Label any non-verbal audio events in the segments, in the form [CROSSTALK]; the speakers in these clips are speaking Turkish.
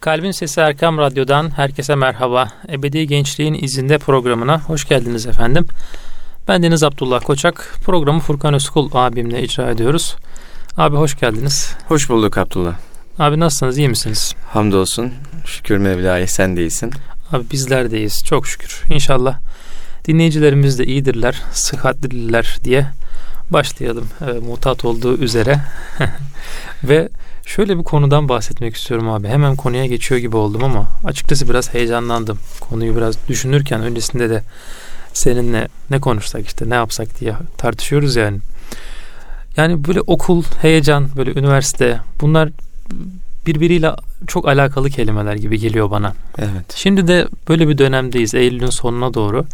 Kalbin Sesi Erkam Radyo'dan herkese merhaba. Ebedi Gençliğin izinde programına hoş geldiniz efendim. Ben Deniz Abdullah Koçak. Programı Furkan Özkul abimle icra ediyoruz. Abi hoş geldiniz. Hoş bulduk Abdullah. Abi nasılsınız, iyi misiniz? Hamdolsun. Şükür Mevla'ya sen de iyisin. Abi bizler deyiz. Çok şükür. İnşallah dinleyicilerimiz de iyidirler, sıhhatlidirler diye başlayalım e, mutat olduğu üzere. [LAUGHS] Ve şöyle bir konudan bahsetmek istiyorum abi. Hemen konuya geçiyor gibi oldum ama açıkçası biraz heyecanlandım. Konuyu biraz düşünürken öncesinde de seninle ne konuşsak işte ne yapsak diye tartışıyoruz yani. Yani böyle okul, heyecan, böyle üniversite bunlar birbiriyle çok alakalı kelimeler gibi geliyor bana. Evet. Şimdi de böyle bir dönemdeyiz. Eylül'ün sonuna doğru.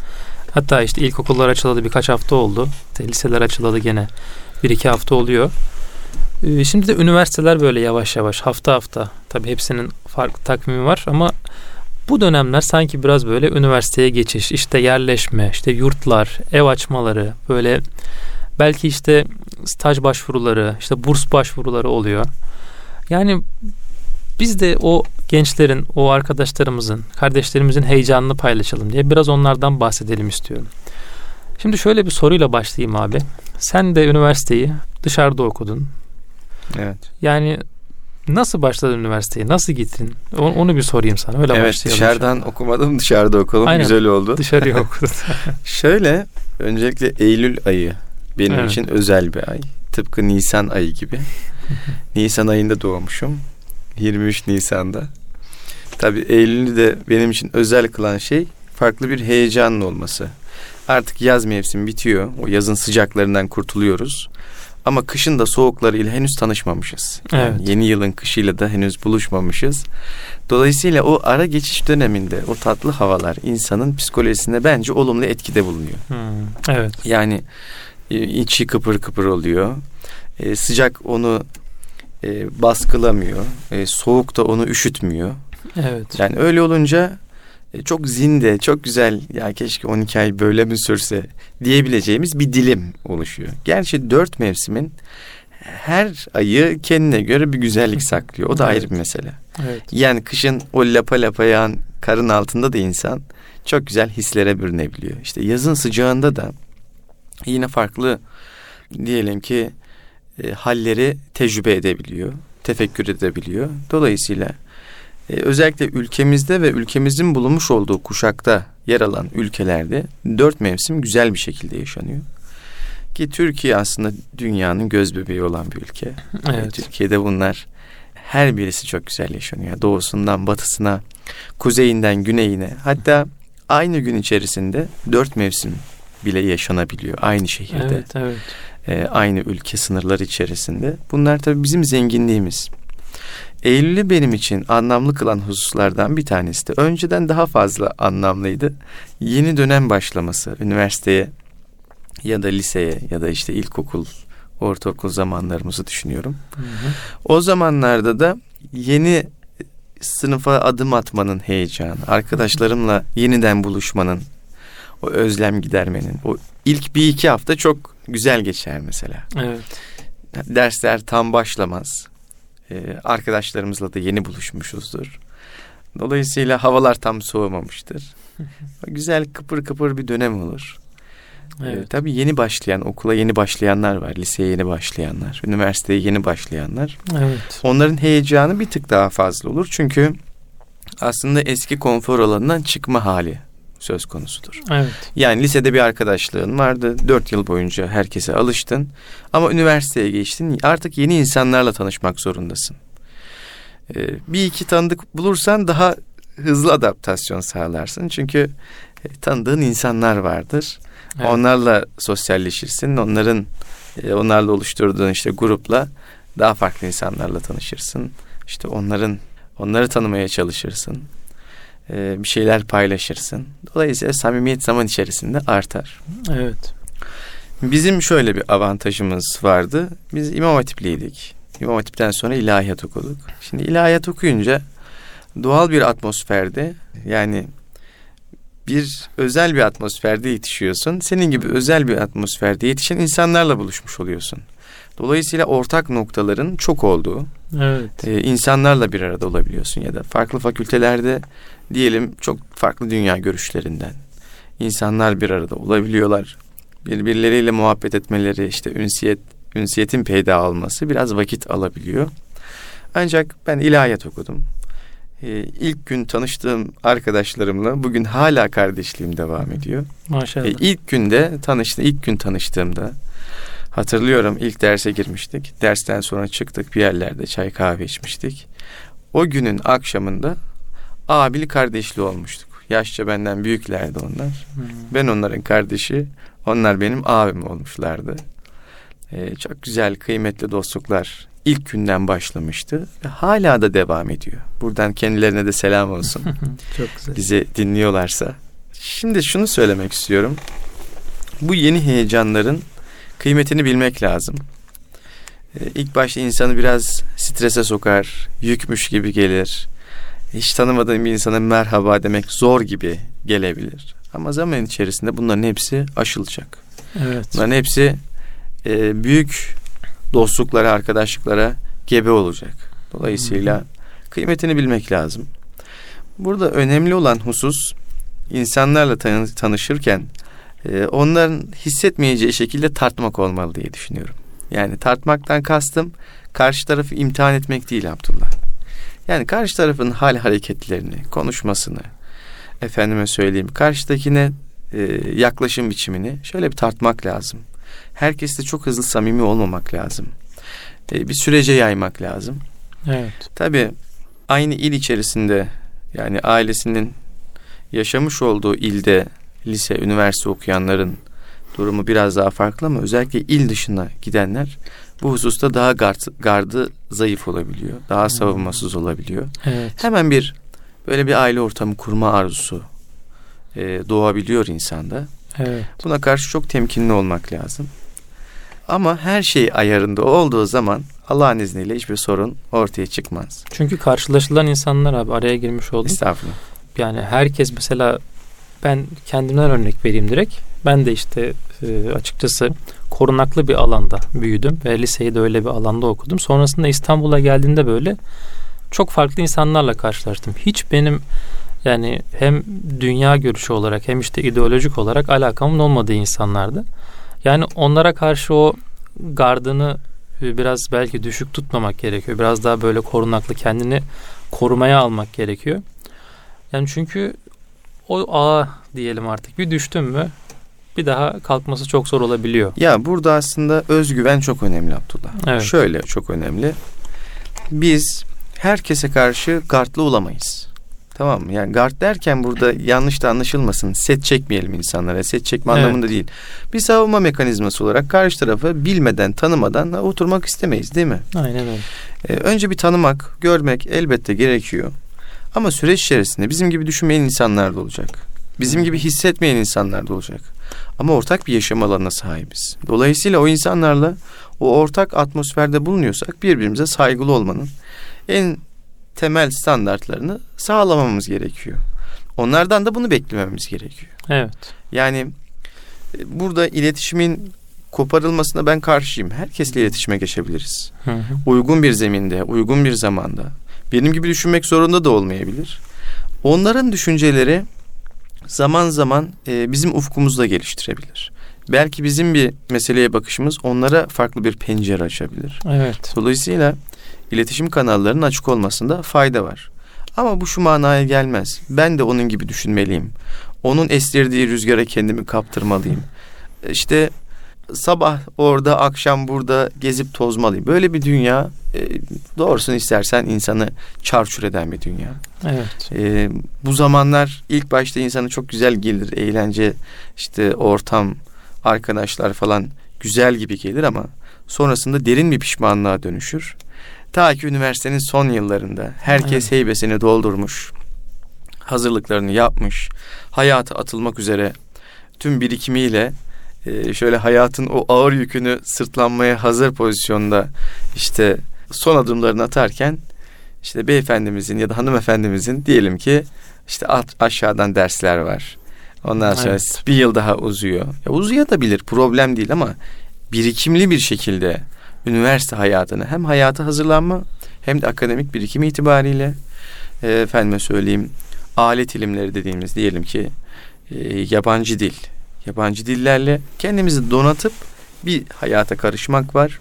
Hatta işte ilkokullar açılalı birkaç hafta oldu. Liseler açılalı gene bir iki hafta oluyor. Ee, şimdi de üniversiteler böyle yavaş yavaş hafta hafta tabii hepsinin farklı takvimi var ama bu dönemler sanki biraz böyle üniversiteye geçiş, işte yerleşme, işte yurtlar, ev açmaları, böyle belki işte staj başvuruları, işte burs başvuruları oluyor. Yani biz de o gençlerin, o arkadaşlarımızın, kardeşlerimizin heyecanını paylaşalım diye biraz onlardan bahsedelim istiyorum. Şimdi şöyle bir soruyla başlayayım abi. Sen de üniversiteyi dışarıda okudun. Evet. Yani nasıl başladın üniversiteye? Nasıl gittin? Onu, onu bir sorayım sana. Öyle evet başlayalım. dışarıdan şu. okumadım dışarıda okudum. Aynen. Güzel oldu. Dışarıya [LAUGHS] okudun. Şöyle öncelikle Eylül ayı benim Evet. için özel bir ay. Tıpkı Nisan ayı gibi. [LAUGHS] Nisan ayında doğmuşum. 23 Nisan'da. Tabii Eylül'ü de benim için özel kılan şey farklı bir heyecanın olması. Artık yaz mevsimi bitiyor. O yazın sıcaklarından kurtuluyoruz. Ama kışın da soğuklarıyla henüz tanışmamışız. Yani Evet. Yeni yılın kışıyla da henüz buluşmamışız. Dolayısıyla o ara geçiş döneminde o tatlı havalar insanın psikolojisine bence olumlu etkide bulunuyor. Hmm, evet. Yani e, içi kıpır kıpır oluyor. E, sıcak onu e, baskılamıyor. E, soğuk da onu üşütmüyor. Evet. Yani öyle olunca çok zinde, çok güzel ya keşke 12 ay böyle mi sürse diyebileceğimiz bir dilim oluşuyor. Gerçi dört mevsimin her ayı kendine göre bir güzellik [LAUGHS] saklıyor. O da ayrı Evet. bir mesele. Evet. Yani kışın o lapa lapa yağan karın altında da insan çok güzel hislere bürünebiliyor. İşte yazın sıcağında da yine farklı diyelim ki e, halleri tecrübe edebiliyor, tefekkür edebiliyor. Dolayısıyla e, özellikle ülkemizde ve ülkemizin bulunmuş olduğu kuşakta yer alan ülkelerde dört mevsim güzel bir şekilde yaşanıyor. Ki Türkiye aslında dünyanın göz bebeği olan bir ülke. [LAUGHS] Evet. Türkiye'de bunlar her birisi çok güzel yaşanıyor. Doğusundan batısına, kuzeyinden güneyine hatta aynı gün içerisinde dört mevsim bile yaşanabiliyor aynı şehirde. Evet, evet. e, aynı ülke sınırları içerisinde. Bunlar tabii bizim zenginliğimiz. Eylül'ü benim için anlamlı kılan hususlardan bir tanesi de önceden daha fazla anlamlıydı. Yeni dönem başlaması üniversiteye ya da liseye ya da işte ilkokul, ortaokul zamanlarımızı düşünüyorum. Hı hı. O zamanlarda da yeni sınıfa adım atmanın heyecanı, arkadaşlarımla yeniden buluşmanın, o özlem gidermenin, o ilk bir iki hafta çok güzel geçer mesela. Evet. Dersler tam başlamaz. Ee, arkadaşlarımızla da yeni buluşmuşuzdur. Dolayısıyla havalar tam soğumamıştır. [LAUGHS] güzel kıpır kıpır bir dönem olur. Ee, Evet. tabii yeni başlayan, okula yeni başlayanlar var. Liseye yeni başlayanlar, üniversiteye yeni başlayanlar. Evet. Onların heyecanı bir tık daha fazla olur. Çünkü aslında eski konfor alanından çıkma hali söz konusudur. Evet. Yani lisede bir arkadaşlığın vardı. Dört yıl boyunca herkese alıştın. Ama üniversiteye geçtin. Artık yeni insanlarla tanışmak zorundasın. Ee, bir iki tanıdık bulursan daha hızlı adaptasyon sağlarsın. Çünkü e, tanıdığın insanlar vardır. Evet. Onlarla sosyalleşirsin. Onların e, onlarla oluşturduğun işte grupla daha farklı insanlarla tanışırsın. İşte onların onları tanımaya çalışırsın. E, bir şeyler paylaşırsın. Dolayısıyla samimiyet zaman içerisinde artar. Evet. Bizim şöyle bir avantajımız vardı. Biz İmam Hatipliydik. İmam Hatip'ten sonra ilahiyat okuduk. Şimdi ilahiyat okuyunca doğal bir atmosferde yani bir özel bir atmosferde yetişiyorsun. Senin gibi özel bir atmosferde yetişen insanlarla buluşmuş oluyorsun. Dolayısıyla ortak noktaların çok olduğu, Evet. e, insanlarla bir arada olabiliyorsun ya da farklı fakültelerde diyelim çok farklı dünya görüşlerinden insanlar bir arada olabiliyorlar. Birbirleriyle muhabbet etmeleri, işte ünsiyet, ünsiyetin peyda olması biraz vakit alabiliyor. Ancak ben ilahiyat okudum. Ee, ilk gün tanıştığım arkadaşlarımla bugün hala kardeşliğim devam ediyor. Maşallah. Ee, ilk günde tanıştı, ilk gün tanıştığımda hatırlıyorum ilk derse girmiştik. Dersten sonra çıktık bir yerlerde çay kahve içmiştik. O günün akşamında abili kardeşli olmuştuk. Yaşça benden büyüklerdi onlar. Hmm. Ben onların kardeşi, onlar benim abim olmuşlardı. Ee, çok güzel, kıymetli dostluklar ilk günden başlamıştı ve hala da devam ediyor. Buradan kendilerine de selam olsun. [LAUGHS] Çok güzel. Bizi dinliyorlarsa. Şimdi şunu söylemek istiyorum. Bu yeni heyecanların kıymetini bilmek lazım. Ee, ilk başta insanı biraz strese sokar, yükmüş gibi gelir. Hiç tanımadığın bir insana merhaba demek zor gibi gelebilir. Ama zaman içerisinde bunların hepsi aşılacak. Evet. Bunların hepsi e, büyük dostluklara, arkadaşlıklara gebe olacak. Dolayısıyla kıymetini bilmek lazım. Burada önemli olan husus insanlarla tanı- tanışırken e, onların hissetmeyeceği şekilde tartmak olmalı diye düşünüyorum. Yani tartmaktan kastım karşı tarafı imtihan etmek değil Abdullah. Yani karşı tarafın hal hareketlerini, konuşmasını, efendime söyleyeyim, karşıdakine e, yaklaşım biçimini şöyle bir tartmak lazım. Herkesle çok hızlı samimi olmamak lazım. E, bir sürece yaymak lazım. Evet. Tabii aynı il içerisinde yani ailesinin yaşamış olduğu ilde lise, üniversite okuyanların durumu biraz daha farklı ama özellikle il dışına gidenler bu hususta daha gard, gardı zayıf olabiliyor. Daha savunmasız olabiliyor. Evet. Hemen bir böyle bir aile ortamı kurma arzusu e, doğabiliyor insanda. Evet. Buna karşı çok temkinli olmak lazım. Ama her şey ayarında olduğu zaman Allah'ın izniyle hiçbir sorun ortaya çıkmaz. Çünkü karşılaşılan insanlar abi araya girmiş oldum. Estağfurullah. Yani herkes mesela ben kendimden örnek vereyim direkt. Ben de işte e, açıkçası korunaklı bir alanda büyüdüm ve liseyi de öyle bir alanda okudum. Sonrasında İstanbul'a geldiğinde böyle çok farklı insanlarla karşılaştım. Hiç benim yani hem dünya görüşü olarak hem işte ideolojik olarak alakamın olmadığı insanlardı. Yani onlara karşı o gardını e, biraz belki düşük tutmamak gerekiyor. Biraz daha böyle korunaklı kendini korumaya almak gerekiyor. Yani çünkü o ağa diyelim artık bir düştün mü bir daha kalkması çok zor olabiliyor. Ya burada aslında özgüven çok önemli Abdullah. Evet. Şöyle çok önemli. Biz herkese karşı gardlı olamayız. Tamam mı? Yani gard derken burada yanlış da anlaşılmasın. Set çekmeyelim insanlara. Set çekme Evet. anlamında değil. Bir savunma mekanizması olarak karşı tarafı bilmeden, tanımadan oturmak istemeyiz değil mi? Aynen öyle. Ee, önce bir tanımak, görmek elbette gerekiyor. Ama süreç içerisinde bizim gibi düşünmeyen insanlar da olacak. Bizim gibi hissetmeyen insanlar da olacak. Ama ortak bir yaşam alanına sahibiz. Dolayısıyla o insanlarla o ortak atmosferde bulunuyorsak birbirimize saygılı olmanın en temel standartlarını sağlamamız gerekiyor. Onlardan da bunu beklememiz gerekiyor. Evet. Yani e, burada iletişimin koparılmasına ben karşıyım. Herkesle iletişime geçebiliriz Hı hı. uygun bir zeminde, uygun bir zamanda benim gibi düşünmek zorunda da olmayabilir. Onların düşünceleri zaman zaman e, bizim ufkumuzu da geliştirebilir. Belki bizim bir meseleye bakışımız onlara farklı bir pencere açabilir. Evet. Dolayısıyla iletişim kanallarının açık olmasında fayda var. Ama bu şu manaya gelmez. Ben de onun gibi düşünmeliyim. Onun estirdiği rüzgara kendimi kaptırmalıyım. İşte sabah orada, akşam burada gezip tozmalıyım. Böyle bir dünya e, doğrusunu istersen insanı çarçur eden bir dünya. Evet. E, bu zamanlar ilk başta insanı çok güzel gelir. Eğlence, işte ortam, arkadaşlar falan güzel gibi gelir ama sonrasında derin bir pişmanlığa dönüşür. Ta ki üniversitenin son yıllarında herkes Evet. heybesini doldurmuş, hazırlıklarını yapmış, hayata atılmak üzere tüm birikimiyle e, şöyle hayatın o ağır yükünü sırtlanmaya hazır pozisyonda işte son adımlarını atarken işte beyefendimizin ya da hanımefendimizin diyelim ki işte alt, aşağıdan dersler var. Ondan sonra Evet. bir yıl daha uzuyor. Ya uzayabilir problem değil ama birikimli bir şekilde üniversite hayatına hem hayata hazırlanma hem de akademik birikim itibariyle e, efendime söyleyeyim alet ilimleri dediğimiz diyelim ki e, yabancı dil. Yabancı dillerle kendimizi donatıp bir hayata karışmak var.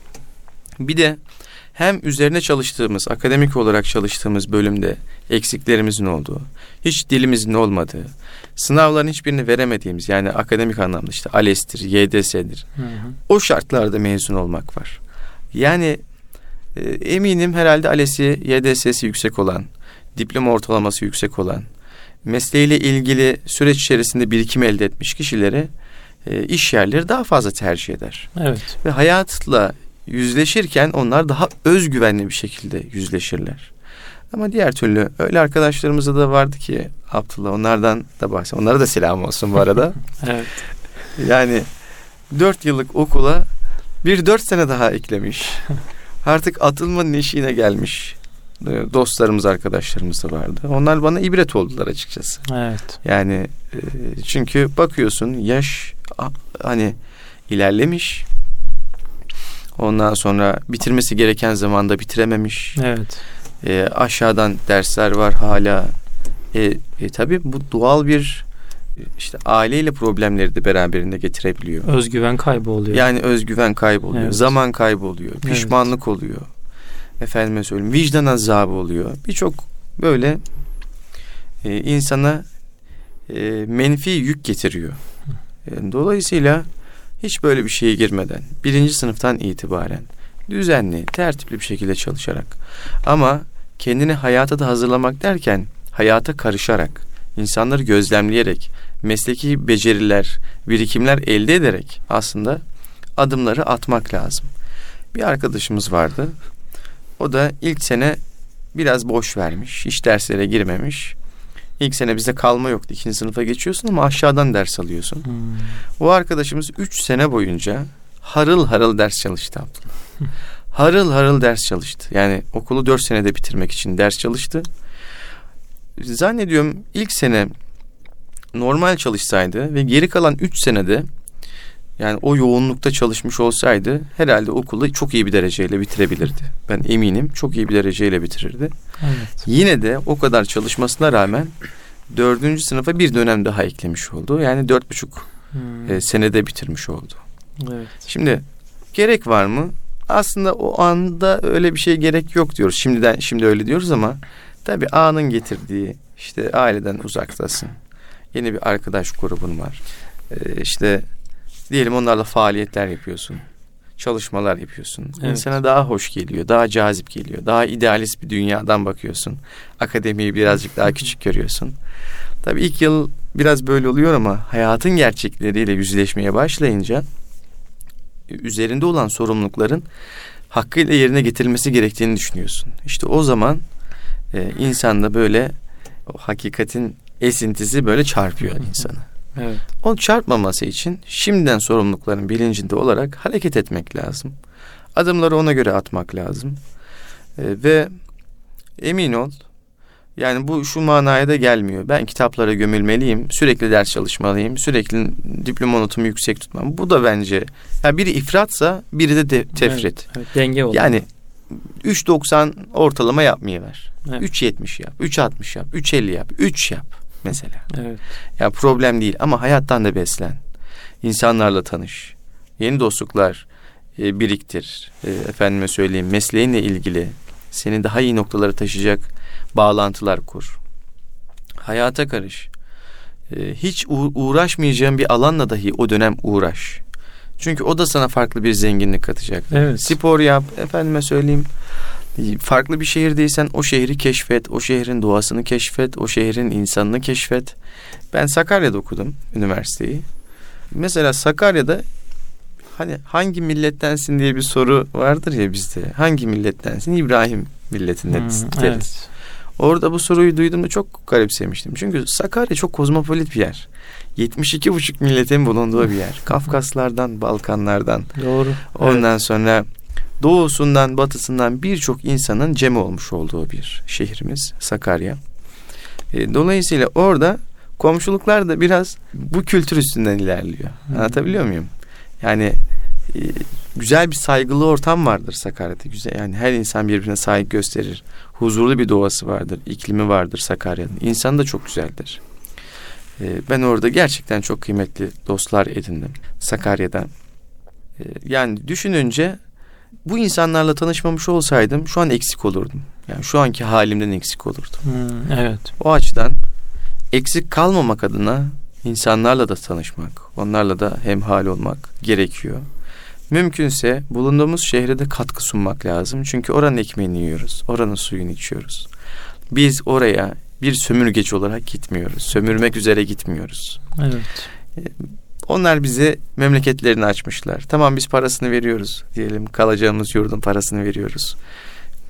Bir de hem üzerine çalıştığımız, akademik olarak çalıştığımız bölümde eksiklerimizin olduğu, hiç dilimizin olmadığı, sınavların hiçbirini veremediğimiz yani akademik anlamda işte ALES'tir, YDS'dir. Hı hı. O şartlarda mezun olmak var. Yani e, eminim herhalde ALES'i, YDS'si yüksek olan, diploma ortalaması yüksek olan, mesleğiyle ilgili süreç içerisinde birikim elde etmiş kişileri e, iş yerleri daha fazla tercih eder. Evet. Ve hayatla yüzleşirken onlar daha özgüvenli bir şekilde yüzleşirler. Ama diğer türlü öyle arkadaşlarımızda da vardı ki Abdullah onlardan da bahsedeyim. Onlara da selam olsun bu arada. [LAUGHS] Evet. yani dört yıllık okula bir dört sene daha eklemiş. [LAUGHS] Artık atılmanın eşiğine gelmiş dostlarımız arkadaşlarımız da vardı. Onlar bana ibret oldular açıkçası. Evet. Yani e, çünkü bakıyorsun yaş hani ilerlemiş. Ondan sonra bitirmesi gereken zamanda bitirememiş. Evet. E, aşağıdan dersler var hala. E, e, tabii bu doğal bir işte aileyle problemleri de beraberinde getirebiliyor. Özgüven kaybı oluyor. Yani özgüven kayboluyor, Evet. zaman kayboluyor, pişmanlık oluyor. Efendime söyleyeyim, vicdan azabı oluyor. Birçok böyle e, insana e, menfi yük getiriyor. E, dolayısıyla hiç böyle bir şeye girmeden, birinci sınıftan itibaren düzenli, tertipli bir şekilde çalışarak ama kendini hayata da hazırlamak derken hayata karışarak, insanları gözlemleyerek, mesleki beceriler, birikimler elde ederek aslında adımları atmak lazım. Bir arkadaşımız vardı. O da ilk sene biraz boş vermiş. Hiç derslere girmemiş. İlk sene bizde kalma yoktu. İkinci sınıfa geçiyorsun ama aşağıdan ders alıyorsun. Hmm. O arkadaşımız üç sene boyunca harıl harıl ders çalıştı [LAUGHS] harıl harıl ders çalıştı. Yani okulu dört senede bitirmek için ders çalıştı. Zannediyorum ilk sene normal çalışsaydı ve geri kalan üç senede yani o yoğunlukta çalışmış olsaydı herhalde okulu çok iyi bir dereceyle bitirebilirdi. Ben eminim çok iyi bir dereceyle bitirirdi. Evet. Yine de o kadar çalışmasına rağmen dördüncü sınıfa bir dönem daha eklemiş oldu. Yani dört buçuk Hmm. e, senede bitirmiş oldu. Evet. Şimdi gerek var mı? Aslında o anda öyle bir şey gerek yok diyoruz. Şimdiden şimdi öyle diyoruz ama tabii anın getirdiği işte aileden uzaktasın. Yeni bir arkadaş grubun var. Ee, işte diyelim onlarla faaliyetler yapıyorsun. Çalışmalar yapıyorsun. Evet. İnsana daha hoş geliyor, daha cazip geliyor. Daha idealist bir dünyadan bakıyorsun. Akademiyi birazcık daha küçük görüyorsun. Tabii ilk yıl biraz böyle oluyor ama hayatın gerçekleriyle yüzleşmeye başlayınca üzerinde olan sorumlulukların hakkıyla yerine getirilmesi gerektiğini düşünüyorsun. İşte o zaman e, insanda böyle o hakikatin esintisi böyle çarpıyor insanı. Evet. O çarpmaması için şimdiden sorumlulukların bilincinde olarak hareket etmek lazım. Adımları ona göre atmak lazım. E, ve emin ol yani bu şu manaya da gelmiyor. Ben kitaplara gömülmeliyim, sürekli ders çalışmalıyım, sürekli diploma notumu yüksek tutmam. Bu da bence ya biri ifratsa biri de, de tefrit. Evet, evet. Denge olur. Yani 3.90 ortalama yapmayı ver. Evet. 3.70 yap, 3.60 yap, 3.50 yap, 3 yap mesela. Evet. Ya problem değil ama hayattan da beslen. İnsanlarla tanış. Yeni dostluklar e, biriktir. E, efendime söyleyeyim mesleğinle ilgili seni daha iyi noktalara taşıyacak bağlantılar kur. Hayata karış. E, hiç uğraşmayacağın bir alanla dahi o dönem uğraş. Çünkü o da sana farklı bir zenginlik katacak. Evet. Spor yap, efendime söyleyeyim. Farklı bir şehirdeysen o şehri keşfet, o şehrin doğasını keşfet, o şehrin insanını keşfet. Ben Sakarya'da okudum üniversiteyi. Mesela Sakarya'da hani hangi millettensin diye bir soru vardır ya bizde. Hangi millettensin? İbrahim milletinden Hmm, deriz. evet. Orada bu soruyu duyduğumda çok garipsemiştim. Çünkü Sakarya çok kozmopolit bir yer. 72,5 milletin bulunduğu bir yer. [LAUGHS] Kafkaslardan, Balkanlardan, Doğru. Ondan sonra doğusundan batısından birçok insanın cem olmuş olduğu bir şehrimiz Sakarya. E, dolayısıyla orada Komşuluklar da biraz bu kültür üstünden ilerliyor. Hmm. Anlatabiliyor muyum? Yani e, güzel bir saygılı ortam vardır Sakarya'da. Güzel yani her insan birbirine saygı gösterir. Huzurlu bir doğası vardır, iklimi vardır Sakarya'nın. İnsan da çok güzeldir. E, ben orada gerçekten çok kıymetli dostlar edindim Sakarya'dan. E, yani düşününce bu insanlarla tanışmamış olsaydım şu an eksik olurdum. Yani şu anki halimden eksik olurdum. Hmm, evet. O açıdan eksik kalmamak adına insanlarla da tanışmak, onlarla da hemhal olmak gerekiyor. Mümkünse bulunduğumuz şehre de katkı sunmak lazım. Çünkü oranın ekmeğini yiyoruz, oranın suyunu içiyoruz. Biz oraya bir sömürgeç olarak gitmiyoruz. Sömürmek üzere gitmiyoruz. Evet. Onlar bize memleketlerini açmışlar. Tamam biz parasını veriyoruz diyelim. Kalacağımız yurdun parasını veriyoruz.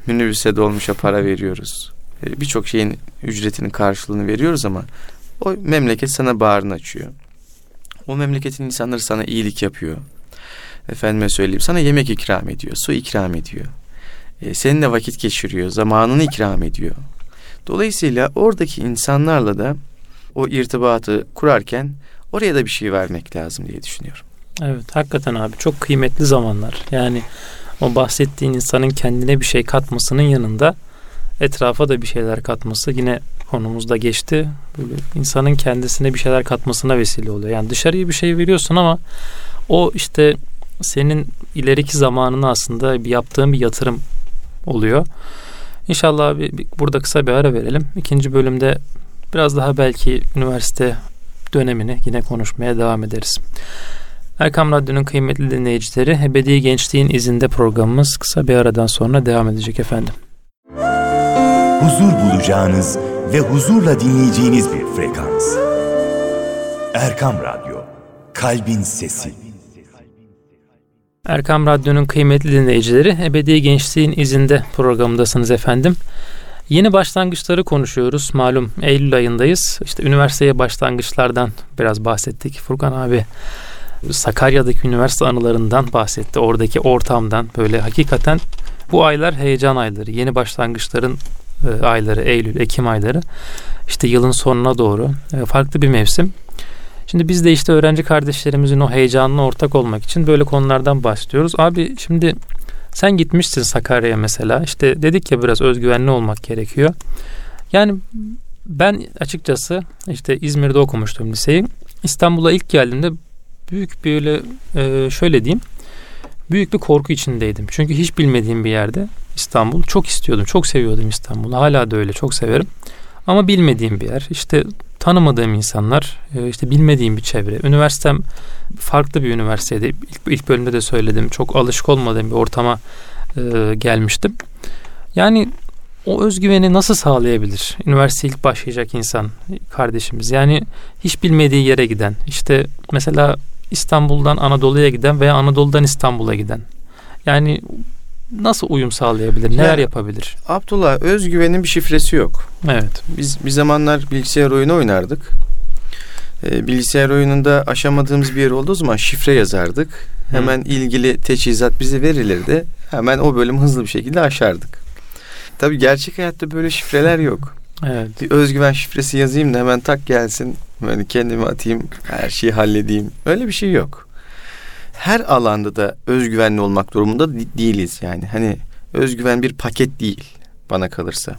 Minibüse dolmuşa para veriyoruz. Ee, birçok şeyin ücretinin karşılığını veriyoruz ama o memleket sana bağrını açıyor. O memleketin insanları sana iyilik yapıyor. Efendime söyleyeyim sana yemek ikram ediyor, su ikram ediyor. E, seninle vakit geçiriyor, zamanını ikram ediyor. Dolayısıyla oradaki insanlarla da o irtibatı kurarken oraya da bir şey vermek lazım diye düşünüyorum. Evet hakikaten abi çok kıymetli zamanlar. Yani o bahsettiğin insanın kendine bir şey katmasının yanında etrafa da bir şeyler katması yine konumuzda geçti. Böyle insanın kendisine bir şeyler katmasına vesile oluyor. Yani dışarıya bir şey veriyorsun ama o işte senin ileriki zamanını aslında bir yaptığın bir yatırım oluyor. İnşallah bir, burada kısa bir ara verelim. İkinci bölümde biraz daha belki üniversite dönemini yine konuşmaya devam ederiz. Erkam Radyo'nun kıymetli dinleyicileri Ebedi Gençliğin izinde programımız kısa bir aradan sonra devam edecek efendim. Huzur bulacağınız ve huzurla dinleyeceğiniz bir frekans. Erkam Radyo, Kalbin Sesi. Erkam Radyo'nun kıymetli dinleyicileri Ebedi Gençliğin izinde programındasınız efendim. Yeni başlangıçları konuşuyoruz. Malum Eylül ayındayız. İşte üniversiteye başlangıçlardan biraz bahsettik. Furkan abi Sakarya'daki üniversite anılarından bahsetti. Oradaki ortamdan böyle hakikaten bu aylar heyecan ayları. Yeni başlangıçların e, ayları Eylül, Ekim ayları. İşte yılın sonuna doğru e, farklı bir mevsim. Şimdi biz de işte öğrenci kardeşlerimizin o heyecanına ortak olmak için böyle konulardan bahsediyoruz. Abi şimdi sen gitmişsin Sakarya'ya mesela. İşte dedik ya biraz özgüvenli olmak gerekiyor. Yani ben açıkçası işte İzmir'de okumuştum liseyi. İstanbul'a ilk geldiğimde büyük böyle e, şöyle diyeyim. Büyük bir korku içindeydim. Çünkü hiç bilmediğim bir yerde İstanbul. Çok istiyordum. Çok seviyordum İstanbul'u. Hala da öyle. Çok severim. Ama bilmediğim bir yer. İşte tanımadığım insanlar, e, işte bilmediğim bir çevre. Üniversitem farklı bir üniversiteydi. İlk, ilk bölümde de söyledim. Çok alışık olmadığım bir ortama e, gelmiştim. Yani o özgüveni nasıl sağlayabilir? Üniversite ilk başlayacak insan kardeşimiz. Yani hiç bilmediği yere giden. İşte mesela İstanbul'dan Anadolu'ya giden veya Anadolu'dan İstanbul'a giden. Yani nasıl uyum sağlayabilir? Neler yani, yapabilir? Abdullah özgüvenin bir şifresi yok. Evet. Biz bir zamanlar bilgisayar oyunu oynardık. Ee, bilgisayar oyununda aşamadığımız bir yer olduğu zaman şifre yazardık. Hemen Hı. ilgili teçhizat bize verilirdi. Hemen o bölüm hızlı bir şekilde aşardık. Tabii gerçek hayatta böyle şifreler yok. Evet. Bir özgüven şifresi yazayım da hemen tak gelsin. Yani kendimi atayım, her şeyi halledeyim. Öyle bir şey yok her alanda da özgüvenli olmak durumunda değiliz yani. Hani özgüven bir paket değil bana kalırsa.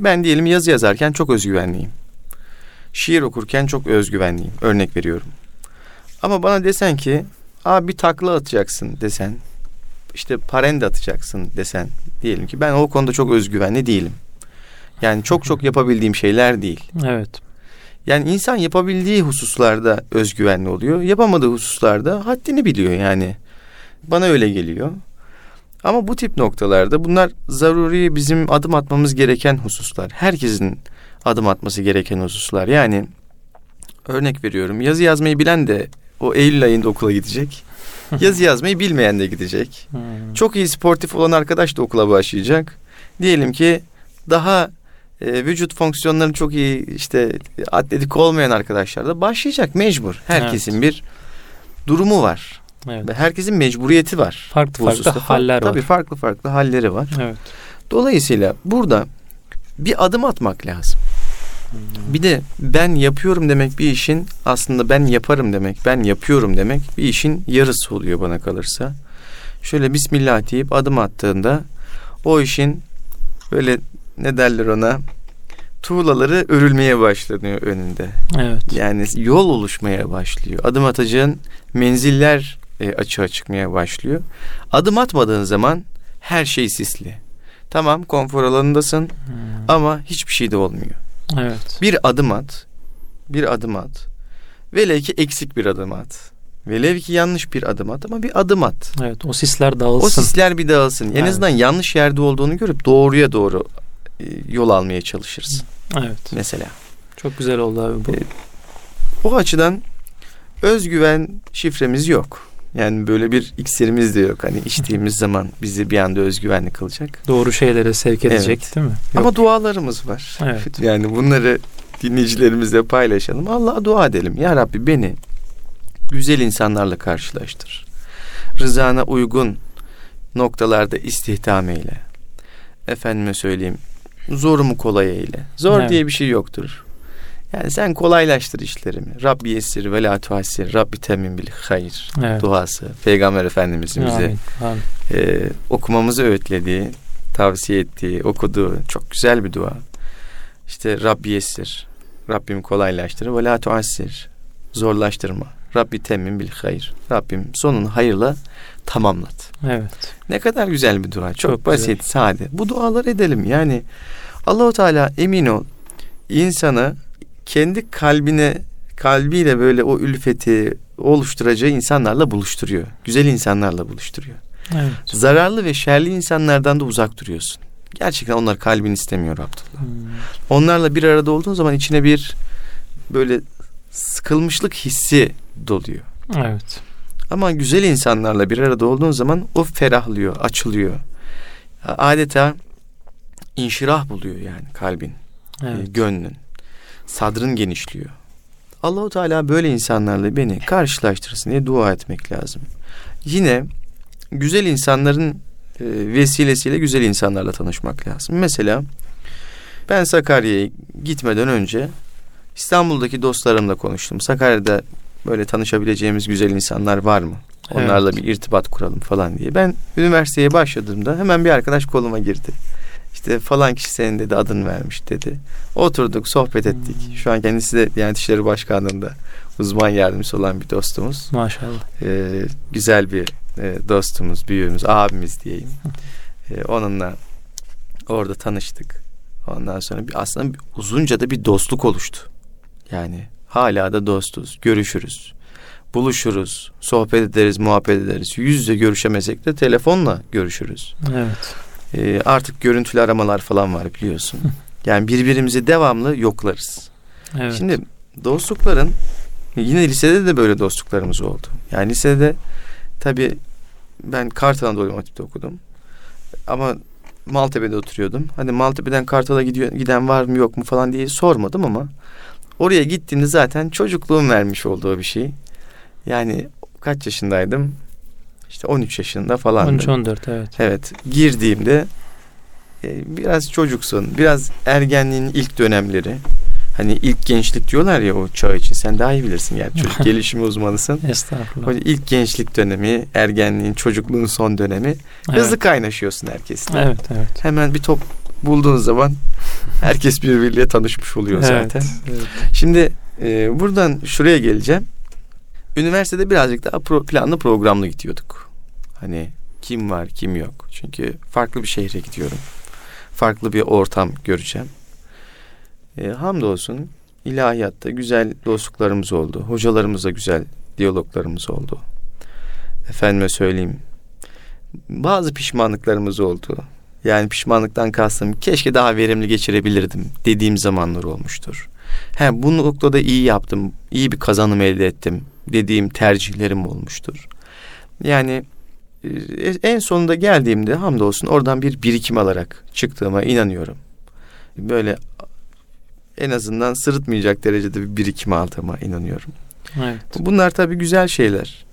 Ben diyelim yazı yazarken çok özgüvenliyim. Şiir okurken çok özgüvenliyim. Örnek veriyorum. Ama bana desen ki abi bir takla atacaksın desen. işte parende atacaksın desen. Diyelim ki ben o konuda çok özgüvenli değilim. Yani çok çok yapabildiğim şeyler değil. Evet. Yani insan yapabildiği hususlarda özgüvenli oluyor. Yapamadığı hususlarda haddini biliyor yani. Bana öyle geliyor. Ama bu tip noktalarda bunlar zaruri bizim adım atmamız gereken hususlar. Herkesin adım atması gereken hususlar. Yani örnek veriyorum yazı yazmayı bilen de o Eylül ayında okula gidecek. [LAUGHS] yazı yazmayı bilmeyen de gidecek. Hmm. Çok iyi sportif olan arkadaş da okula başlayacak. Diyelim ki daha e, vücut fonksiyonları çok iyi işte atletik olmayan arkadaşlar da başlayacak mecbur. Herkesin evet. bir durumu var. Evet. Ve herkesin mecburiyeti var. Farklı farklı haller Tabii var. Tabii farklı farklı halleri var. Evet. Dolayısıyla burada bir adım atmak lazım. Bir de ben yapıyorum demek bir işin aslında ben yaparım demek, ben yapıyorum demek bir işin yarısı oluyor bana kalırsa. Şöyle Bismillah deyip adım attığında o işin böyle ne derler ona tuğlaları örülmeye başlanıyor önünde. Evet. Yani yol oluşmaya başlıyor. Adım atacağın menziller e, açığa çıkmaya başlıyor. Adım atmadığın zaman her şey sisli. Tamam konfor alanındasın Hmm. ama hiçbir şey de olmuyor. Evet. Bir adım at. Bir adım at. Velev ki eksik bir adım at. Velev ki yanlış bir adım at ama bir adım at. Evet. O sisler O dağılsın. sisler bir dağılsın. En Evet. azından yanlış yerde olduğunu görüp doğruya doğru yol almaya çalışırsın Evet. mesela. Çok güzel oldu abi bu. Evet. O açıdan özgüven şifremiz yok. Yani böyle bir iksirimiz de yok. Hani içtiğimiz zaman bizi bir anda özgüvenli kılacak. Doğru şeylere sevk edecek Evet. değil mi? Yok. Ama dualarımız var. Evet. [LAUGHS] Yani bunları dinleyicilerimizle paylaşalım. Allah'a dua edelim. Ya Rabbi beni güzel insanlarla karşılaştır. Rızana uygun noktalarda istihdam eyle. Efendime söyleyeyim zorumu kolay eyle. Zor Evet. diye bir şey yoktur. Yani sen kolaylaştır işlerimi. Rabbi yessir ve la tuhassir. Rabbi temin bil hayır. Evet. Duası. Peygamber Efendimizin bize Amin. Amin. e, okumamızı öğütlediği, tavsiye ettiği, okuduğu çok güzel bir dua. İşte Rabbi yessir. Rabbim kolaylaştır. Ve la tuassir. Zorlaştırma. Rabbi temmin bil hayır. Rabbim sonunu hayırla tamamlat. Evet. Ne kadar güzel bir dua. Çok, Çok basit, güzel. sade. Bu duaları edelim. Yani Allahu Teala emin ol insanı kendi kalbine kalbiyle böyle o ülfeti oluşturacağı insanlarla buluşturuyor. Güzel insanlarla buluşturuyor. Evet. Zararlı ve şerli insanlardan da uzak duruyorsun. Gerçekten onlar kalbin istemiyor Abdullah. Hmm. Onlarla bir arada olduğun zaman içine bir böyle sıkılmışlık hissi doluyor. Evet. Ama güzel insanlarla bir arada olduğun zaman o ferahlıyor, açılıyor. Adeta inşirah buluyor yani kalbin, e, Evet. gönlün. Sadrın genişliyor. Allahu Teala böyle insanlarla beni karşılaştırsın diye dua etmek lazım. Yine güzel insanların e, vesilesiyle güzel insanlarla tanışmak lazım. Mesela ben Sakarya'ya gitmeden önce İstanbul'daki dostlarımla konuştum. Sakarya'da böyle tanışabileceğimiz güzel insanlar var mı? Onlarla Evet. bir irtibat kuralım falan diye. Ben üniversiteye başladığımda hemen bir arkadaş koluma girdi. İşte falan kişi senin dedi adını vermiş dedi. Oturduk sohbet ettik. Hmm. Şu an kendisi de Diyanet İşleri Başkanlığı'nda uzman yardımcısı olan bir dostumuz. Maşallah. Ee, güzel bir e, dostumuz, büyüğümüz, abimiz diyeyim. Ee, onunla orada tanıştık. Ondan sonra bir, aslında bir, uzunca da bir dostluk oluştu. Yani hala da dostuz, görüşürüz, buluşuruz, sohbet ederiz, muhabbet ederiz. Yüz yüze görüşemesek de telefonla görüşürüz. Evet. Ee, artık görüntülü aramalar falan var biliyorsun. [LAUGHS] Yani birbirimizi devamlı yoklarız. Evet. Şimdi dostlukların yine lisede de böyle dostluklarımız oldu. Yani lisede tabii ben Kartal Anadolu Hatip'te okudum. Ama Maltepe'de oturuyordum. Hani Maltepe'den Kartal'a gidiyor, giden var mı yok mu falan diye sormadım ama oraya gittiğimde zaten çocukluğum vermiş olduğu bir şey. Yani kaç yaşındaydım? İşte 13 yaşında falan. 13-14 evet. Evet girdiğimde e, biraz çocuksun biraz ergenliğin ilk dönemleri hani ilk gençlik diyorlar ya o çağ için sen daha iyi bilirsin yani çocuk [LAUGHS] gelişimi uzmanısın. Estağfurullah. O ilk gençlik dönemi ergenliğin çocukluğun son dönemi Evet. hızlı kaynaşıyorsun herkesle. Evet evet. Hemen bir top bulduğun zaman herkes birbiriyle tanışmış oluyor Evet, zaten. evet. Şimdi e, buradan şuraya geleceğim. Üniversitede birazcık daha pro, planlı programlı gidiyorduk. Hani kim var kim yok. Çünkü farklı bir şehre gidiyorum. Farklı bir ortam göreceğim. E, hamdolsun ilahiyatta güzel dostluklarımız oldu. Hocalarımızla güzel diyaloglarımız oldu. Efendime söyleyeyim. Bazı pişmanlıklarımız oldu. Yani pişmanlıktan kastım keşke daha verimli geçirebilirdim dediğim zamanlar olmuştur. He, bu noktada iyi yaptım, iyi bir kazanım elde ettim dediğim tercihlerim olmuştur. Yani e, en sonunda geldiğimde hamdolsun oradan bir birikim alarak çıktığıma inanıyorum. Böyle en azından sırıtmayacak derecede bir birikim aldığıma inanıyorum. Evet. Bunlar tabii güzel şeyler.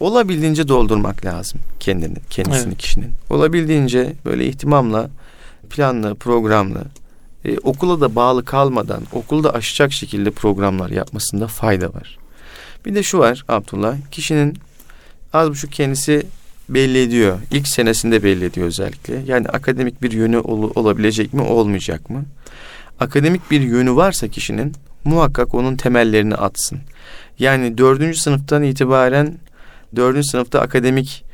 Olabildiğince doldurmak lazım kendini, kendisini Evet. kişinin. Olabildiğince böyle ihtimamla, planlı, programlı e, okula da bağlı kalmadan okulda aşacak şekilde programlar yapmasında fayda var. Bir de şu var Abdullah, kişinin az buçuk kendisi belli ediyor. İlk senesinde belli ediyor özellikle. Yani akademik bir yönü ol, olabilecek mi, olmayacak mı? Akademik bir yönü varsa kişinin muhakkak onun temellerini atsın. Yani dördüncü sınıftan itibaren dördüncü sınıfta akademik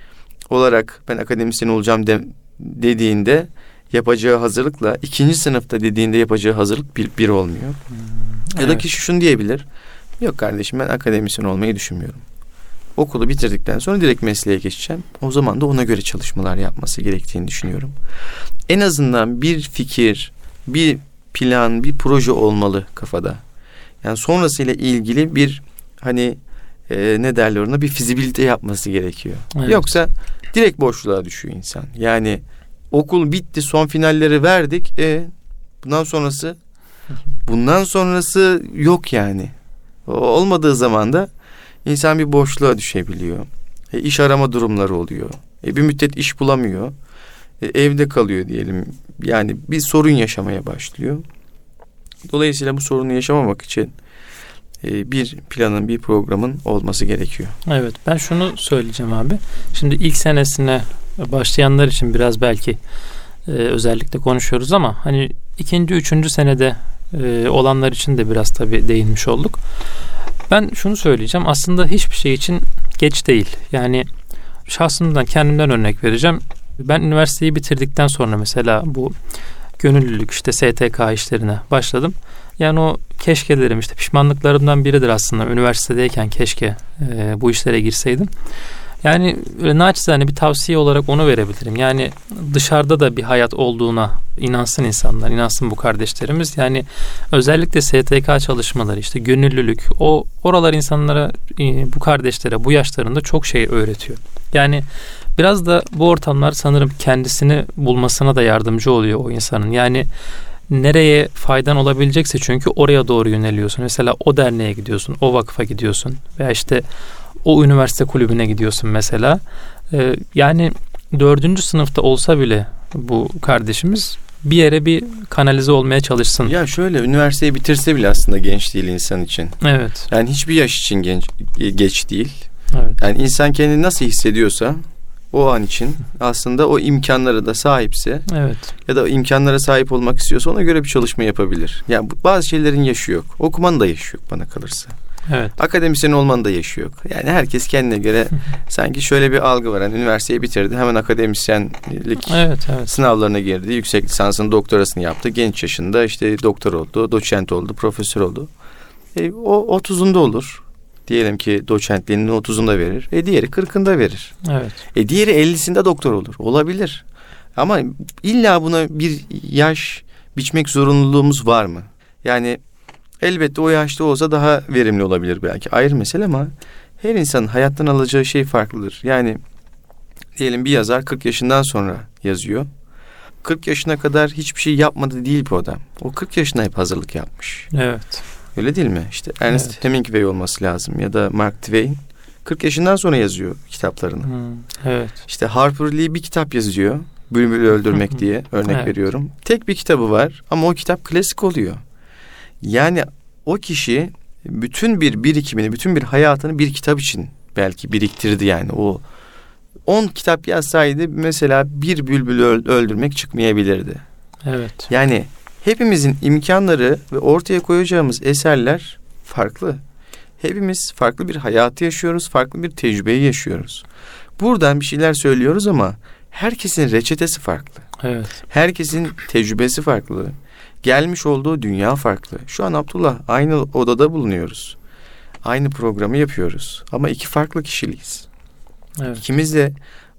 olarak ben akademisyen olacağım de, dediğinde yapacağı hazırlıkla ikinci sınıfta dediğinde yapacağı hazırlık bir, bir olmuyor. Hmm, ya da kişi şunu diyebilir. Yok kardeşim ben akademisyen olmayı düşünmüyorum. Okulu bitirdikten sonra direkt mesleğe geçeceğim. O zaman da ona göre çalışmalar yapması gerektiğini düşünüyorum. En azından bir fikir, bir plan, bir proje olmalı kafada. Yani sonrasıyla ilgili bir hani e, ne derler ona bir fizibilite yapması gerekiyor. Evet. Yoksa direkt boşluğa düşüyor insan. Yani okul bitti son finalleri verdik. E bundan sonrası bundan sonrası yok yani. O olmadığı zaman da insan bir boşluğa düşebiliyor. E, iş arama durumları oluyor. E, bir müddet iş bulamıyor. E, evde kalıyor diyelim. Yani bir sorun yaşamaya başlıyor. Dolayısıyla bu sorunu yaşamamak için bir planın, bir programın olması gerekiyor. Evet, ben şunu söyleyeceğim abi. Şimdi ilk senesine başlayanlar için biraz belki e, özellikle konuşuyoruz ama hani ikinci, üçüncü senede e, olanlar için de biraz tabii değinmiş olduk. Ben şunu söyleyeceğim. Aslında hiçbir şey için geç değil. Yani şahsımdan kendimden örnek vereceğim. Ben üniversiteyi bitirdikten sonra mesela bu gönüllülük işte STK işlerine başladım. Yani o keşkelerim işte pişmanlıklarımdan biridir aslında. Üniversitedeyken keşke e, bu işlere girseydim. Yani naçizane bir tavsiye olarak onu verebilirim. Yani dışarıda da bir hayat olduğuna inansın insanlar, inansın bu kardeşlerimiz. Yani özellikle STK çalışmaları, işte gönüllülük, o oralar insanlara, e, bu kardeşlere bu yaşlarında çok şey öğretiyor. Yani biraz da bu ortamlar sanırım kendisini bulmasına da yardımcı oluyor o insanın. Yani nereye faydan olabilecekse çünkü oraya doğru yöneliyorsun. Mesela o derneğe gidiyorsun, o vakıfa gidiyorsun veya işte o üniversite kulübüne gidiyorsun mesela. Ee, yani dördüncü sınıfta olsa bile bu kardeşimiz bir yere bir kanalize olmaya çalışsın. Ya şöyle üniversiteyi bitirse bile aslında genç değil insan için. Evet. Yani hiçbir yaş için genç geç değil. Evet. Yani insan kendini nasıl hissediyorsa o an için aslında o imkanlara da sahipse evet. ya da imkanlara sahip olmak istiyorsa ona göre bir çalışma yapabilir. Yani bazı şeylerin yaşı yok. Okumanın da yaşı yok bana kalırsa. Evet. Akademisyen olmanın da yaşı yok. Yani herkes kendine göre [LAUGHS] sanki şöyle bir algı var. Yani üniversiteyi bitirdi. Hemen akademisyenlik evet, evet. sınavlarına girdi. Yüksek lisansını, doktorasını yaptı. Genç yaşında işte doktor oldu, doçent oldu, profesör oldu. E, o 30'unda olur. Diyelim ki doçentliğinin 30'unda verir. E diğeri 40'ında verir. Evet. E diğeri 50'sinde doktor olur. Olabilir. Ama illa buna bir yaş biçmek zorunluluğumuz var mı? Yani elbette o yaşta olsa daha verimli olabilir belki. Ayrı mesele ama her insanın hayattan alacağı şey farklıdır. Yani diyelim bir yazar 40 yaşından sonra yazıyor. 40 yaşına kadar hiçbir şey yapmadı değil bu adam. O 40 yaşına hep hazırlık yapmış. Evet. Öyle değil mi? İşte Ernest evet. Hemingway olması lazım ya da Mark Twain 40 yaşından sonra yazıyor kitaplarını. Hmm, evet. İşte Harper Lee bir kitap yazıyor. Bülbülü [LAUGHS] öldürmek diye örnek evet. veriyorum. Tek bir kitabı var ama o kitap klasik oluyor. Yani o kişi bütün bir birikimini, bütün bir hayatını bir kitap için belki biriktirdi yani. O 10 kitap yazsaydı mesela bir bülbülü öldürmek çıkmayabilirdi. Evet. Yani hepimizin imkanları ve ortaya koyacağımız eserler farklı. Hepimiz farklı bir hayatı yaşıyoruz, farklı bir tecrübeyi yaşıyoruz. Buradan bir şeyler söylüyoruz ama herkesin reçetesi farklı. Evet. Herkesin tecrübesi farklı. Gelmiş olduğu dünya farklı. Şu an Abdullah aynı odada bulunuyoruz. Aynı programı yapıyoruz. Ama iki farklı kişiliyiz. Evet. İkimiz de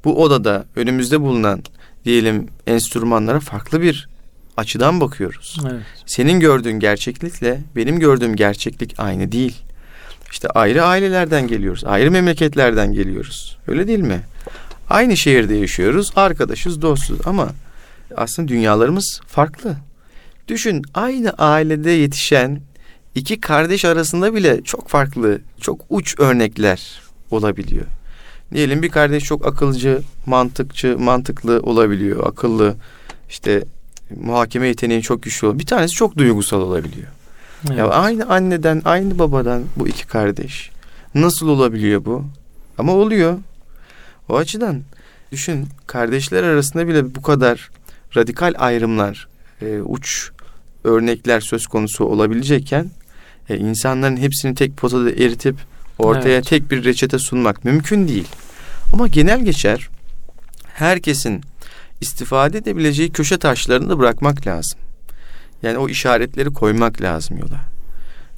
bu odada önümüzde bulunan diyelim enstrümanlara farklı bir açıdan bakıyoruz. Evet. Senin gördüğün gerçeklikle benim gördüğüm gerçeklik aynı değil. İşte ayrı ailelerden geliyoruz, ayrı memleketlerden geliyoruz. Öyle değil mi? Aynı şehirde yaşıyoruz, arkadaşız, dostuz ama aslında dünyalarımız farklı. Düşün aynı ailede yetişen iki kardeş arasında bile çok farklı, çok uç örnekler olabiliyor. Diyelim bir kardeş çok akılcı, mantıkçı, mantıklı olabiliyor, akıllı, işte muhakeme yeteneği çok güçlü olur. Bir tanesi çok duygusal olabiliyor. Evet. Ya aynı anneden, aynı babadan bu iki kardeş. Nasıl olabiliyor bu? Ama oluyor. O açıdan düşün kardeşler arasında bile bu kadar radikal ayrımlar, e, uç örnekler söz konusu olabilecekken e, insanların hepsini tek potada eritip ortaya Evet. tek bir reçete sunmak mümkün değil. Ama genel geçer herkesin istifade edebileceği köşe taşlarını da bırakmak lazım. Yani o işaretleri koymak lazım yola.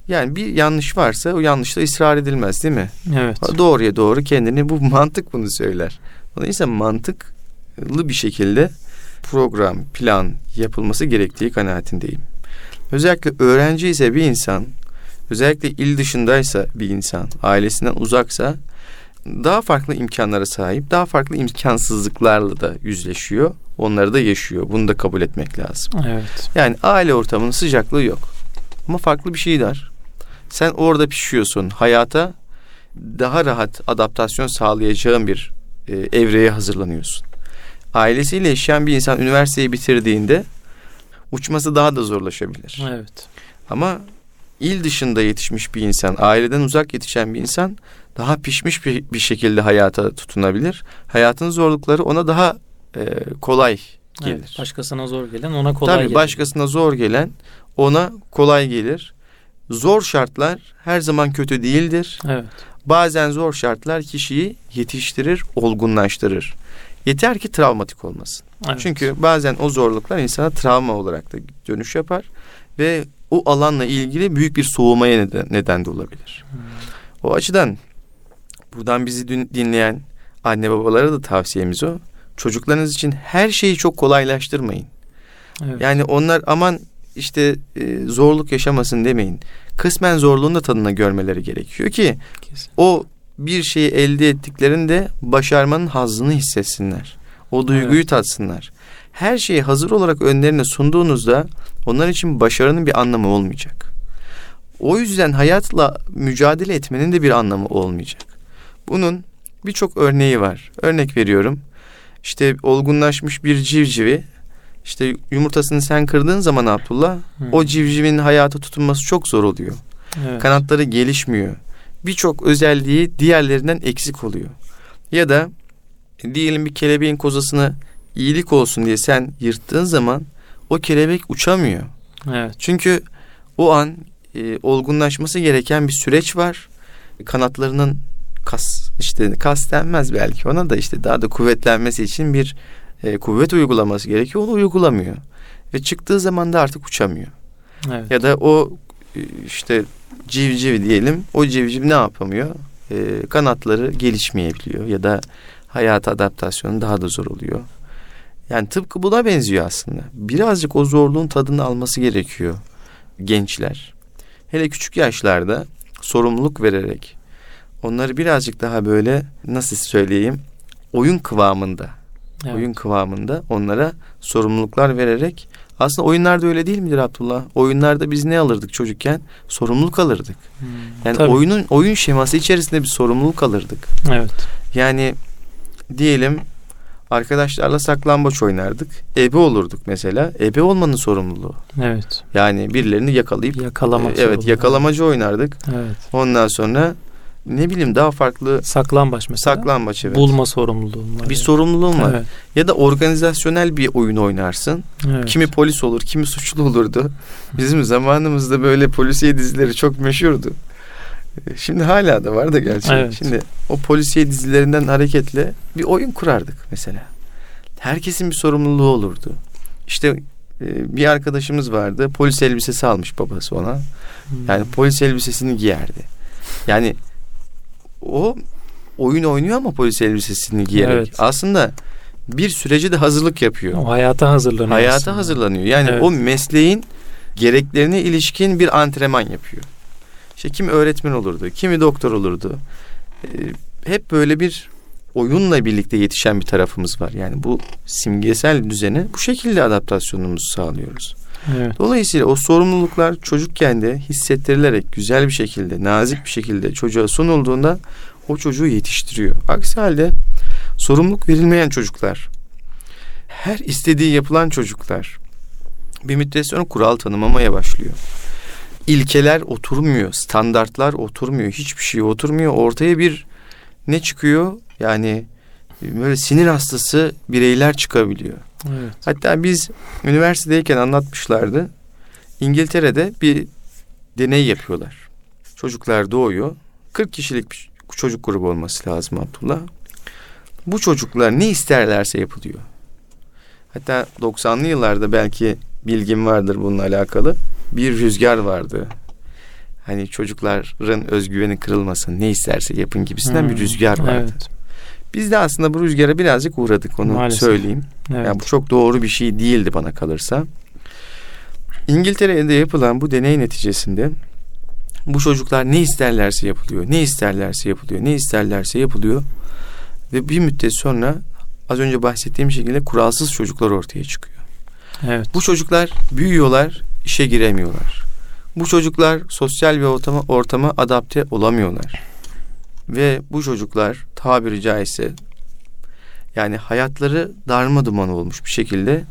Yani bir yanlış varsa o yanlışta ısrar edilmez değil mi? Evet. Doğruya doğru kendini bu [LAUGHS] mantık bunu söyler. Dolayısıyla mantıklı bir şekilde program, plan yapılması gerektiği kanaatindeyim. Özellikle öğrenci ise bir insan, özellikle il dışındaysa bir insan, ailesinden uzaksa daha farklı imkanlara sahip, daha farklı imkansızlıklarla da yüzleşiyor. Onları da yaşıyor. Bunu da kabul etmek lazım. Evet. Yani aile ortamının sıcaklığı yok. Ama farklı bir şey var. Sen orada pişiyorsun. Hayata daha rahat adaptasyon sağlayacağın bir e, evreye hazırlanıyorsun. Ailesiyle yaşayan bir insan üniversiteyi bitirdiğinde uçması daha da zorlaşabilir. Evet. Ama il dışında yetişmiş bir insan, aileden uzak yetişen bir insan daha pişmiş bir, bir şekilde hayata tutunabilir. Hayatın zorlukları ona daha e, kolay gelir. Evet. Başkasına zor gelen ona kolay Tabii gelir. başkasına zor gelen ona kolay gelir. Zor şartlar her zaman kötü değildir. Evet. Bazen zor şartlar kişiyi yetiştirir, olgunlaştırır. Yeter ki travmatik olmasın. evet. Çünkü bazen o zorluklar insana travma olarak da dönüş yapar ve o alanla ilgili büyük bir soğumaya neden, neden de olabilir. Hmm. O açıdan buradan bizi dün- dinleyen anne babalara da tavsiyemiz o. Çocuklarınız için her şeyi çok kolaylaştırmayın. Evet. Yani onlar aman işte e, zorluk yaşamasın demeyin. Kısmen zorluğun da tadına görmeleri gerekiyor ki Kesin. o bir şeyi elde ettiklerinde başarmanın hazzını hissetsinler. O duyguyu Evet. tatsınlar. Her şeyi hazır olarak önlerine sunduğunuzda onlar için başarının bir anlamı olmayacak. O yüzden hayatla mücadele etmenin de bir anlamı olmayacak. Bunun birçok örneği var. Örnek veriyorum. İşte olgunlaşmış bir civcivi işte yumurtasını sen kırdığın zaman Abdullah Hmm. o civcivin hayata tutunması çok zor oluyor. Evet. Kanatları gelişmiyor. Birçok özelliği diğerlerinden eksik oluyor. Ya da e, diyelim bir kelebeğin kozasını iyilik olsun diye sen yırttığın zaman o kelebek uçamıyor. Evet. Çünkü o an e, olgunlaşması gereken bir süreç var. Kanatlarının kas işte kas denmez belki ona da işte daha da kuvvetlenmesi için bir e, kuvvet uygulaması gerekiyor. Onu uygulamıyor. Ve çıktığı zaman da artık uçamıyor. Evet. Ya da o e, işte civciv diyelim. O civciv ne yapamıyor? E, kanatları gelişmeyebiliyor ya da hayata adaptasyonu daha da zor oluyor. Yani tıpkı buna benziyor aslında. Birazcık o zorluğun tadını alması gerekiyor gençler. Hele küçük yaşlarda sorumluluk vererek onları birazcık daha böyle nasıl söyleyeyim oyun kıvamında Evet. oyun kıvamında onlara sorumluluklar vererek aslında oyunlarda öyle değil midir Abdullah? Oyunlarda biz ne alırdık çocukken? Sorumluluk alırdık. Hmm. Yani Tabii. oyunun oyun şeması içerisinde bir sorumluluk alırdık. Evet. Yani diyelim arkadaşlarla saklambaç oynardık. Ebe olurduk mesela. Ebe olmanın sorumluluğu. Evet. Yani birilerini yakalayıp Yakalamak. e, evet yakalamacı oynardık. Evet. Ondan sonra ne bileyim daha farklı Saklambaç mesela. saklambaç evet. Bulma sorumluluğum var. bir yani. sorumluluğun var. Evet. Ya da organizasyonel bir oyun oynarsın. evet. Kimi polis olur, kimi suçlu olurdu. Bizim zamanımızda böyle polisiye dizileri çok meşhurdu. Ee, Şimdi hala da var da gerçi. Evet. Şimdi o polisiye dizilerinden hareketle bir oyun kurardık mesela. Herkesin bir sorumluluğu olurdu. İşte e, bir arkadaşımız vardı. Polis elbisesi almış babası ona. Hmm. Yani polis elbisesini giyerdi. Yani o oyun oynuyor ama polis elbisesini giyerek. Evet. Aslında bir süreci de hazırlık yapıyor. o hayata hazırlanıyor. Hayata aslında. hazırlanıyor. Yani Evet. o mesleğin gereklerine ilişkin bir antrenman yapıyor. İşte kimi öğretmen olurdu, kimi doktor olurdu. Ee, hep böyle bir oyunla birlikte yetişen bir tarafımız var. Yani bu simgesel düzene bu şekilde adaptasyonumuzu sağlıyoruz. Evet. Dolayısıyla o sorumluluklar çocukken de hissettirilerek güzel bir şekilde, nazik bir şekilde çocuğa sunulduğunda o çocuğu yetiştiriyor. Aksi halde sorumluluk verilmeyen çocuklar, her istediği yapılan çocuklar, Bir müddet sonra kural tanımamaya başlıyor. İlkeler oturmuyor, standartlar oturmuyor, hiçbir şey oturmuyor. Ortaya bir ne çıkıyor? Yani böyle sinir hastası bireyler çıkabiliyor. Evet. Hatta biz üniversitedeyken anlatmışlardı. İngiltere'de bir deney yapıyorlar. Çocuklar doğuyor. 40 kişilik bir çocuk grubu olması lazım Abdullah. Bu çocuklar ne isterlerse yapılıyor. Hatta 90'lı yıllarda belki bilgim vardır bununla alakalı. Bir rüzgar vardı. Hani çocukların özgüveni kırılmasın, ne isterse yapın gibisinden Hmm, bir rüzgar vardı. Evet. Biz de aslında bu rüzgara birazcık uğradık onu Maalesef. söyleyeyim. Evet. Yani bu çok doğru bir şey değildi bana kalırsa. İngiltere'de yapılan bu deney neticesinde bu çocuklar ne isterlerse yapılıyor, ne isterlerse yapılıyor, ne isterlerse yapılıyor. Ve bir müddet sonra az önce bahsettiğim şekilde kuralsız çocuklar ortaya çıkıyor. evet. Bu çocuklar büyüyorlar, işe giremiyorlar. Bu çocuklar sosyal bir ortama, ortama adapte olamıyorlar. Ve bu çocuklar tabiri caizse yani hayatları darma duman olmuş bir şekilde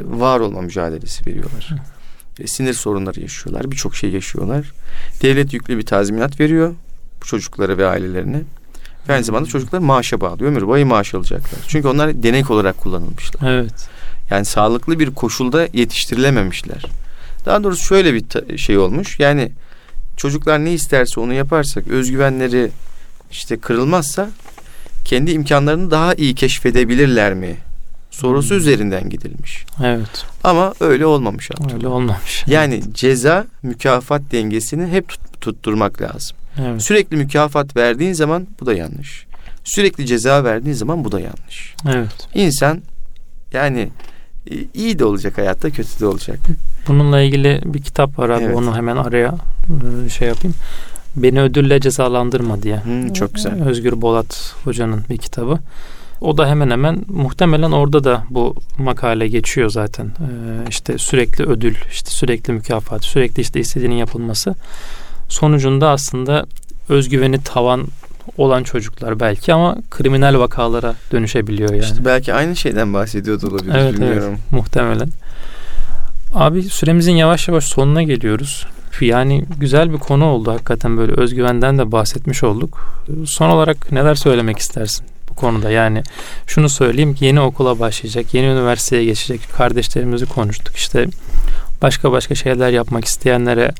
var olma mücadelesi veriyorlar. Ve sinir sorunları yaşıyorlar. Birçok şey yaşıyorlar. Devlet yüklü bir tazminat veriyor bu çocuklara ve ailelerine. Ve aynı zamanda çocuklar maaşa bağlıyor. Ömür boyu maaş alacaklar. Çünkü onlar denek olarak kullanılmışlar. Evet. Yani sağlıklı bir koşulda yetiştirilememişler. Daha doğrusu şöyle bir şey olmuş. Yani çocuklar ne isterse onu yaparsak, özgüvenleri işte kırılmazsa kendi imkanlarını daha iyi keşfedebilirler mi? Sorusu Hmm. üzerinden gidilmiş. Evet. Ama öyle olmamış Abdullah. Öyle olmamış. Yani ceza mükafat dengesini hep tut- tutturmak lazım. Evet. Sürekli mükafat verdiğin zaman bu da yanlış. Sürekli ceza verdiğin zaman bu da yanlış. Evet. İnsan yani e, iyi de olacak hayatta kötü de olacak. Bununla ilgili bir kitap var abi. Evet. Onu hemen araya e, şey yapayım. Beni ödülle cezalandırma diye. Hmm, çok güzel. Özgür Bolat hocanın bir kitabı. O da hemen hemen muhtemelen orada da bu makale geçiyor zaten. Ee, işte sürekli ödül, işte sürekli mükafat, sürekli işte istediğinin yapılması. Sonucunda aslında özgüveni tavan olan çocuklar belki ama kriminal vakalara dönüşebiliyor yani. İşte belki aynı şeyden bahsediyordu olabilir Evet, bilmiyorum. Muhtemelen. Abi süremizin yavaş yavaş sonuna geliyoruz. Yani güzel bir konu oldu hakikaten böyle özgüvenden de bahsetmiş olduk. Son olarak neler söylemek istersin bu konuda? Yani şunu söyleyeyim ki yeni okula başlayacak, yeni üniversiteye geçecek kardeşlerimizi konuştuk. İşte başka başka şeyler yapmak isteyenlere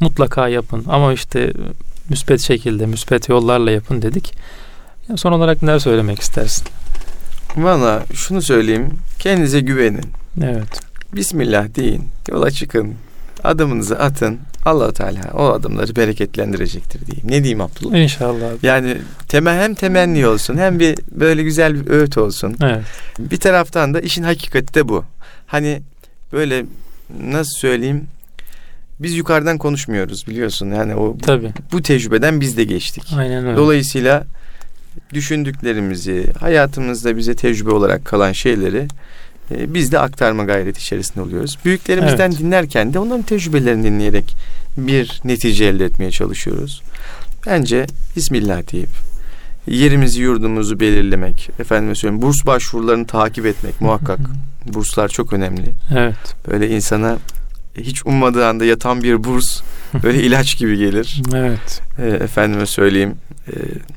mutlaka yapın ama işte müspet şekilde, müspet yollarla yapın dedik. Ya son olarak neler söylemek istersin? Valla şunu söyleyeyim. Kendinize güvenin. Evet. Bismillah deyin. Yola çıkın. Adımınızı atın. allah Teala o adımları bereketlendirecektir diyeyim. Ne diyeyim Abdullah? İnşallah. Yani temel hem temenni olsun hem bir böyle güzel bir öğüt olsun. Evet. Bir taraftan da işin hakikati de bu. Hani böyle nasıl söyleyeyim? Biz yukarıdan konuşmuyoruz biliyorsun. Yani o Tabii. bu tecrübeden biz de geçtik. Aynen öyle. Dolayısıyla düşündüklerimizi, hayatımızda bize tecrübe olarak kalan şeyleri e, biz de aktarma gayreti içerisinde oluyoruz. Büyüklerimizden Evet. dinlerken de onların tecrübelerini dinleyerek bir netice elde etmeye çalışıyoruz. Bence Bismillah deyip yerimizi yurdumuzu belirlemek, efendime söyleyeyim burs başvurularını takip etmek muhakkak. Burslar çok önemli. Evet. Böyle insana hiç ummadığı anda yatan bir burs böyle ilaç gibi gelir. Evet. E, efendime söyleyeyim. e,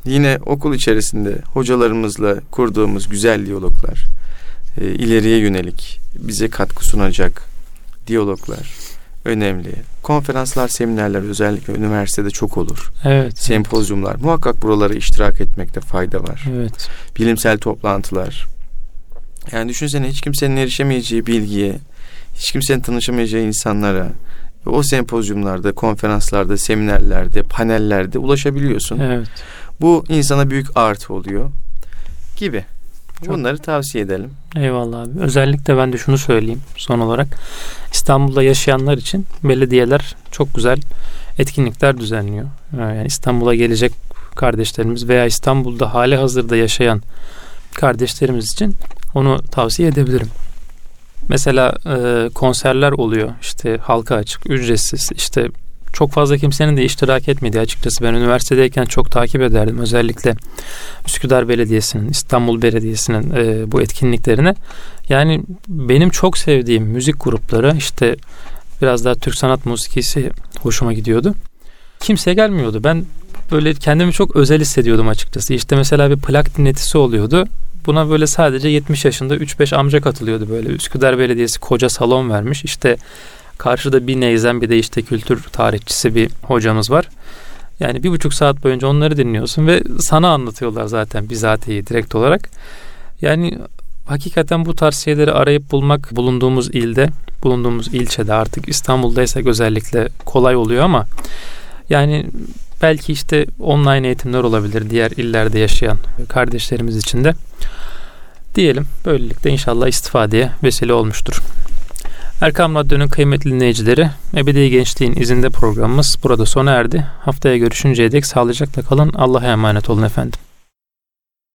yine okul içerisinde hocalarımızla kurduğumuz güzel diyaloglar, e, ileriye yönelik bize katkı sunacak diyaloglar önemli. Konferanslar, seminerler özellikle üniversitede çok olur. Evet. Sempozyumlar. Muhakkak buralara iştirak etmekte fayda var. Evet. Bilimsel toplantılar. Yani düşünsene hiç kimsenin erişemeyeceği bilgiye, hiç kimsenin tanışamayacağı insanlara o sempozyumlarda, konferanslarda, seminerlerde, panellerde ulaşabiliyorsun. Evet. Bu insana büyük artı oluyor gibi. Çok- Bunları tavsiye edelim. Eyvallah abi. Özellikle ben de şunu söyleyeyim son olarak. İstanbul'da yaşayanlar için belediyeler çok güzel etkinlikler düzenliyor. Yani İstanbul'a gelecek kardeşlerimiz veya İstanbul'da hali hazırda yaşayan kardeşlerimiz için onu tavsiye edebilirim. Mesela e, konserler oluyor işte halka açık ücretsiz işte çok fazla kimsenin de iştirak etmediği açıkçası ben üniversitedeyken çok takip ederdim. Özellikle Üsküdar Belediyesi'nin, İstanbul Belediyesi'nin e, bu etkinliklerini. Yani benim çok sevdiğim müzik grupları işte biraz daha Türk sanat musikisi hoşuma gidiyordu. Kimse gelmiyordu. Ben böyle kendimi çok özel hissediyordum açıkçası. İşte mesela bir plak dinletisi oluyordu. Buna böyle sadece 70 yaşında 3-5 amca katılıyordu böyle. Üsküdar Belediyesi koca salon vermiş. İşte karşıda bir neyzen bir de işte kültür tarihçisi bir hocamız var. Yani bir buçuk saat boyunca onları dinliyorsun ve sana anlatıyorlar zaten bizatihi direkt olarak. Yani hakikaten bu tarz arayıp bulmak bulunduğumuz ilde, bulunduğumuz ilçede artık İstanbul'daysak özellikle kolay oluyor ama yani belki işte online eğitimler olabilir diğer illerde yaşayan kardeşlerimiz için de. Diyelim böylelikle inşallah istifadeye vesile olmuştur. Erkam Radyo'nun kıymetli dinleyicileri, Ebedi Gençliğin izinde programımız burada sona erdi. Haftaya görüşünceye dek sağlıcakla kalın. Allah'a emanet olun efendim.